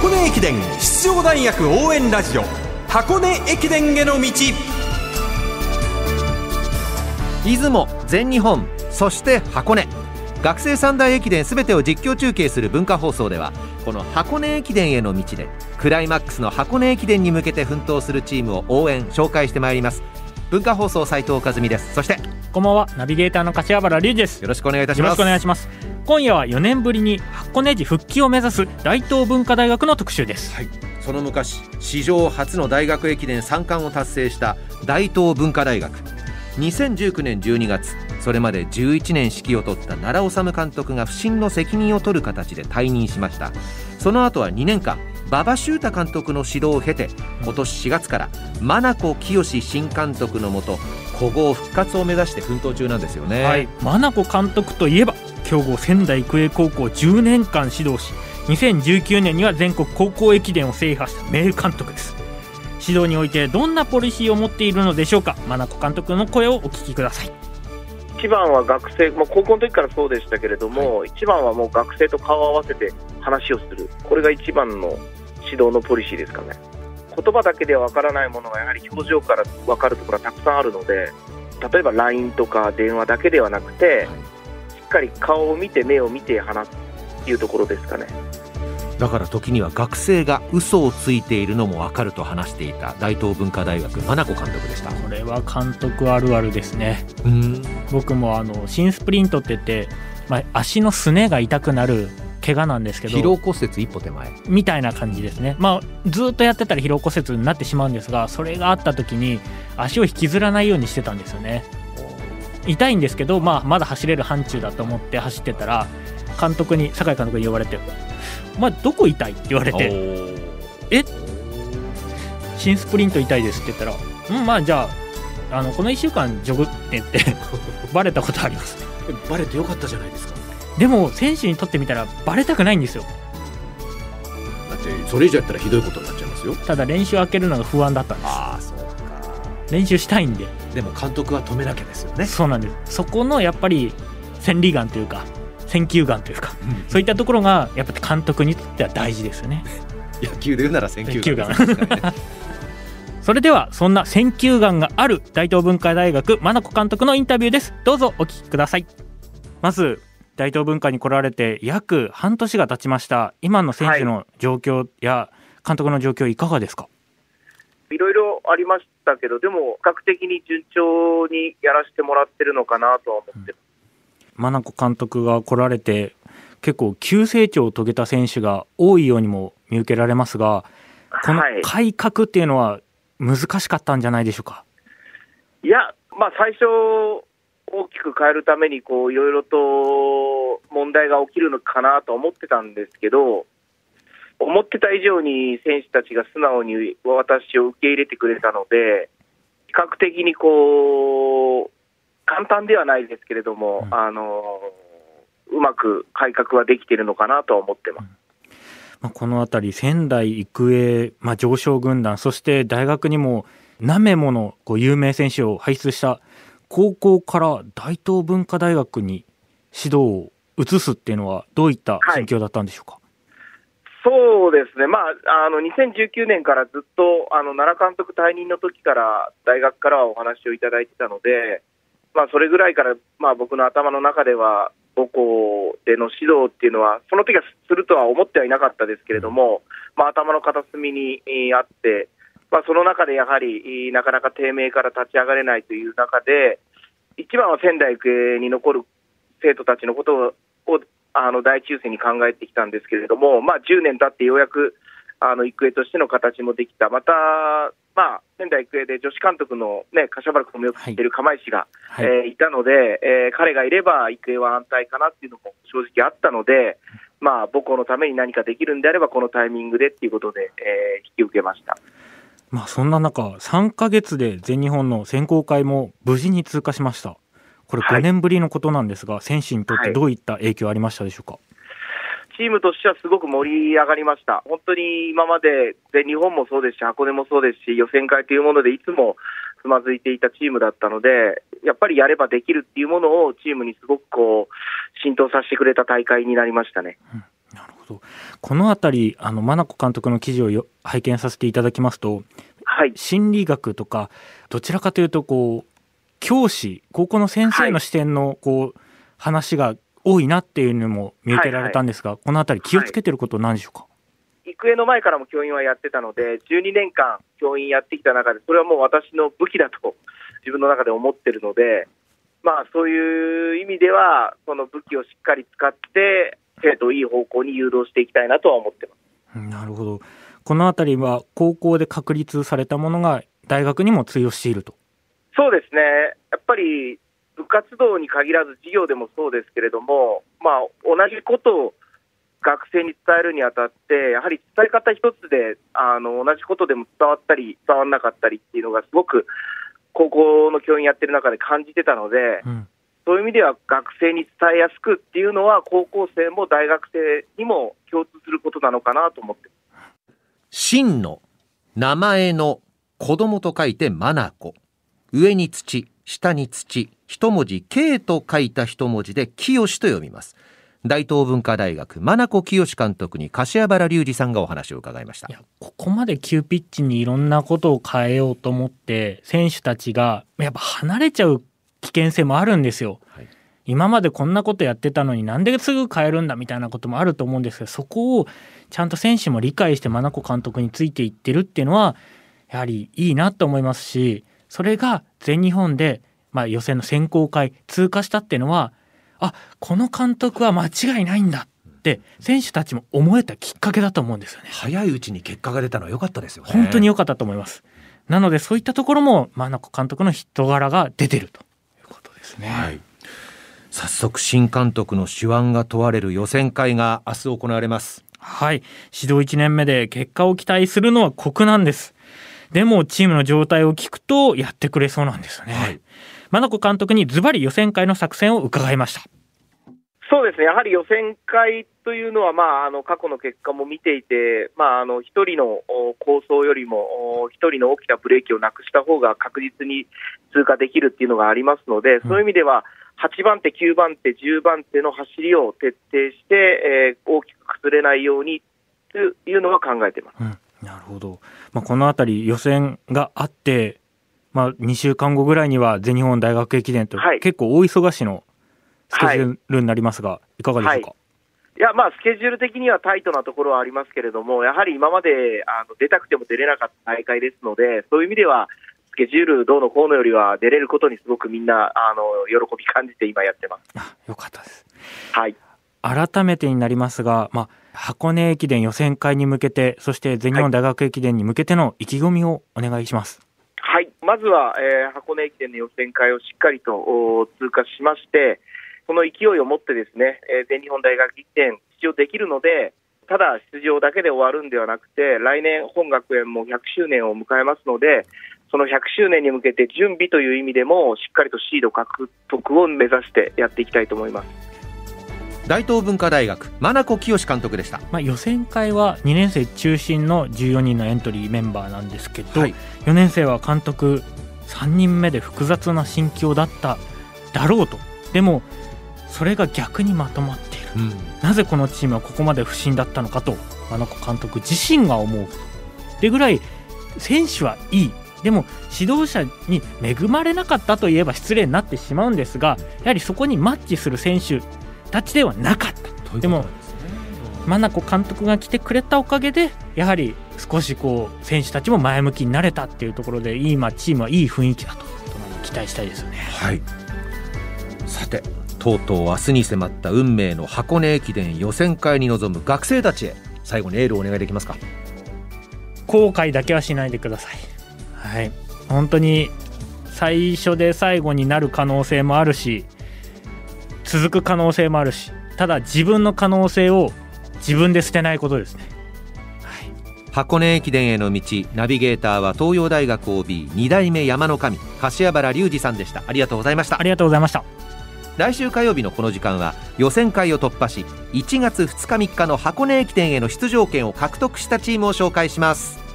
箱根駅伝出場大学応援ラジオ。箱根駅伝への道。出雲全日本そして箱根。学生三大駅伝すべてを実況中継する文化放送ではこの箱根駅伝への道でクライマックスの箱根駅伝に向けて奮闘するチームを応援紹介してまいります。文化放送斉藤和美です。そしてこんばんはナビゲーターの柏原隆二です。よろしくお願いいたしよろしますくお願いします。今夜は4年ぶりに箱根路復帰を目指す大東文化大学の特集です。はい、その昔史上初の大学駅伝3冠を達成した大東文化大学。2019年12月それまで11年指揮を執った奈良治監督が不審の責任を取る形で退任しました。その後は2年間馬場修太監督の指導を経て今年4月から真名子清新監督のもと古豪復活を目指して奮闘中なんですよね、はい。真名子監督といえば強豪仙台育英高校10年間指導し2019年には全国高校駅伝を制覇した名監督です。指導においてどんなポリシーを持っているのでしょうか？真名子監督の声をお聞きください。一番は学生、まあ、高校の時からそうでしたけれども、一番はもう学生と顔を合わせて話をする、これが一番の指導のポリシーですかね。言葉だけではわからないものがやはり表情から分かるところがたくさんあるので、例えば LINE とか電話だけではなくて、しっかり顔を見て、目を見て話すっていうところですかね。だから時には学生が嘘をついているのも分かると話していた大東文化大学真名子監督でしたこれは監督あるあるですねうん僕もあの新スプリントって言って、まあ、足のすねが痛くなる怪我なんですけど疲労骨折一歩手前。みたいな感じですね、まあ、ずっとやってたら疲労骨折になってしまうんですがそれがあった時に足を引きずらないようにしてたんですよね。痛いんですけど、まあ、まだ走れる範疇だと思って走ってたら監督に酒井監督に呼ばれて「お前どこ痛い?」って言われて「え？新スプリント痛いです」って言ったら「うんまあじゃああのこの1週間ジョグ」って言って バレたことありますバレてよかったじゃないですかでも選手にとってみたらバレたくないんですよ。だってそれ以上やったらひどいことになっちゃいますよ。ただ練習開けるのが不安だったんです。ああそうか。練習したいんで。でも監督は止めなきゃですよね。そうなんです。そこのやっぱり戦利眼というか選球眼というかそういったところがやっぱ監督にとっては大事ですよね。野球で言うなら選球眼。ね それではそんな選球眼がある大東文化大学真名子監督のインタビューです。どうぞお聞きください。まず大東文化に来られて約半年が経ちました。今の選手の状況や監督の状況いかがですか、いろいろありましたけど、でも、比較的に順調にやらせてもらってるのかなとは思ってます。真名子監督が来られて結構急成長を遂げた選手が多いようにも見受けられますがこのはい。改革っていうのは難しかったんじゃないでしょうか？いや、まあ、最初、大きく変えるためにこういろいろと問題が起きるのかなと思ってたんですけど、思ってた以上に選手たちが素直に私を受け入れてくれたので、比較的にこう簡単ではないですけれども、うんあのうまく改革はできているのかなとは思ってます。まあ、この辺り仙台育英、まあ、上昇軍団そして大学にも何名ものこう有名選手を輩出した高校から大東文化大学に指導を移すっていうのはどういった心境だったんでしょうか？そうですね、まあ、あの2019年からずっとあの奈良監督退任の時から大学からはお話をいただいてたので、まあ、それぐらいから、まあ、僕の頭の中では母校での指導っていうのは、その時はするとは思ってはいなかったですけれども、まあ、頭の片隅にえーあって、まあ、その中でやはりえーなかなか低迷から立ち上がれないという中で、一番は仙台育英に残る生徒たちのことををあの第一優先に考えてきたんですけれども、まあ、10年経ってようやくあの育英としての形もできた、また、まあ、仙台育英で女子監督の、ね、柏原君もよく知ってい。る釜石が、はい。えーいたので、えー彼がいれば育英は安泰かなっていうのも正直あったので、まあ、母校のために何かできるんであれば、このタイミングでっていうことで、えー引き受けました。まあ、そんな中3ヶ月で全日本の選考会も無事に通過しました。これはい。5年ぶりのことなんですが、選手にとってはい。どういった影響ありましたでしょうか、チームとしてはすごく盛り上がりました、本当に今まで全日本もそうですし、箱根もそうですし、予選会というものでいつもつまずいていたチームだったので、やっぱりやればできるっていうものをチームにすごくこう浸透させてくれた大会になりましたね。なるほどどこの辺りあの真子監督の記事をよ拝見させていただきますとはい。心理学とかどちらかというとこう教師高校の先生の視点のこう、話が多いなっていうのも見受けられたんですが、この辺り気をつけてることなんでしょうか、育英の前からも教員はやってたので、12年間教員やってきた中で、それはもう私の武器だと自分の中で思ってるので、まあそういう意味では、その武器をしっかり使って、生徒をいい方向に誘導していきたいなとは思ってます。うんなるほど。この辺りは高校で確立されたものが大学にも通用していると。そうですね、やっぱり部活動に限らず授業でもそうですけれども、まあ、同じことを学生に伝えるにあたって、やはり伝え方一つであの同じことでも伝わったり、伝わらなかったりっていうのが、すごく高校の教員やってる中で感じてたので、うんそういう意味では学生に伝えやすくっていうのは、高校生も大学生にも共通することなのかなと思って。真の名前の子供と書いてマナコ上に土下に土一文字 K と書いた一文字で清と読みます。大東文化大学真名子清監督に柏原隆二さんがお話を伺いました。いやここまで急ピッチにいろんなことを変えようと思って選手たちがやっぱ離れちゃう危険性もあるんですよ、はい。今までこんなことやってたのになんですぐ変えるんだみたいなこともあると思うんですけどそこをちゃんと選手も理解して真名子監督についていってるっていうのはやはりいいなと思いますしそれが全日本で、まあ、予選の選考会通過したっていうのはあこの監督は間違いないんだって選手たちも思えたきっかけだと思うんですよね。早いうちに結果が出たのは良かったですよね。本当に良かったと思います。なのでそういったところも真名子監督の人柄が出てるとですね。はい早速新監督の手腕が問われる予選会が明日行われますはい。指導1年目で結果を期待するのは酷なんです。でもチームの状態を聞くとやってくれそうなんですよね。はい真名子監督にズバリ予選会の作戦を伺いました。そうですね、やはり予選会というのは、まあ、あの過去の結果も見ていて、まあ、あの一人のお構想よりも、お一人の大きなブレーキをなくした方が確実に通過できるっていうのがありますので、そういう意味では、8番手、9番手、10番手の走りを徹底して、えー大きく崩れないようにというのは考えてます。うん、なるほど。まあ、このあたり予選があって、まあ、2週間後ぐらいには全日本大学駅伝とはい結構大忙しのスケジュールになりますが、い、かがでしょうか、いや、まあ、スケジュール的にはタイトなところはありますけれども、やはり今まであの出たくても出れなかった大会ですので、そういう意味では、スケジュールどうのこうのよりは出れることにすごくみんなあの喜び感じて今やってます。あよかったです。はい。改めてになりますが、まあ、箱根駅伝予選会に向けて、そして全日本大学駅伝に向けての意気込みをお願いします。はい、まずは、えー箱根駅伝の予選会をしっかりとお通過しまして、その勢いを持ってですね、えー全日本大学駅伝出場できるので、ただ出場だけで終わるんではなくて、来年、本学園も100周年を迎えますので、その100周年に向けて準備という意味でも、しっかりとシード獲得を目指してやっていきたいと思います。大東文化大学真名子清監督でした。まあ、予選会は2年生中心の14人のエントリーメンバーなんですけど、はい。4年生は監督3人目で複雑な心境だっただろうと。でもそれが逆にまとまっている。うん。なぜこのチームはここまで不振だったのかと真名子監督自身が思う。でぐらい選手はいい。でも指導者に恵まれなかったといえば失礼になってしまうんですがやはりそこにマッチする選手たちではなかった。でも真名子監督が来てくれたおかげでやはり少しこう選手たちも前向きになれたっていうところで今チームはいい雰囲気だと期待したいですよね。はい。さてとうとう明日に迫った運命の箱根駅伝予選会に臨む学生たちへ最後にエールをお願いできますか？後悔だけはしないでください。はい、本当に最初で最後になる可能性もあるし続く可能性もあるしただ自分の可能性を自分で捨てないことですね。はい箱根駅伝への道ナビゲーターは東洋大学 OB2 代目山の神柏原隆二さんでしたありがとうございましたありがとうございました。来週火曜日のこの時間は予選会を突破し1月2日3日の箱根駅伝への出場権を獲得したチームを紹介します。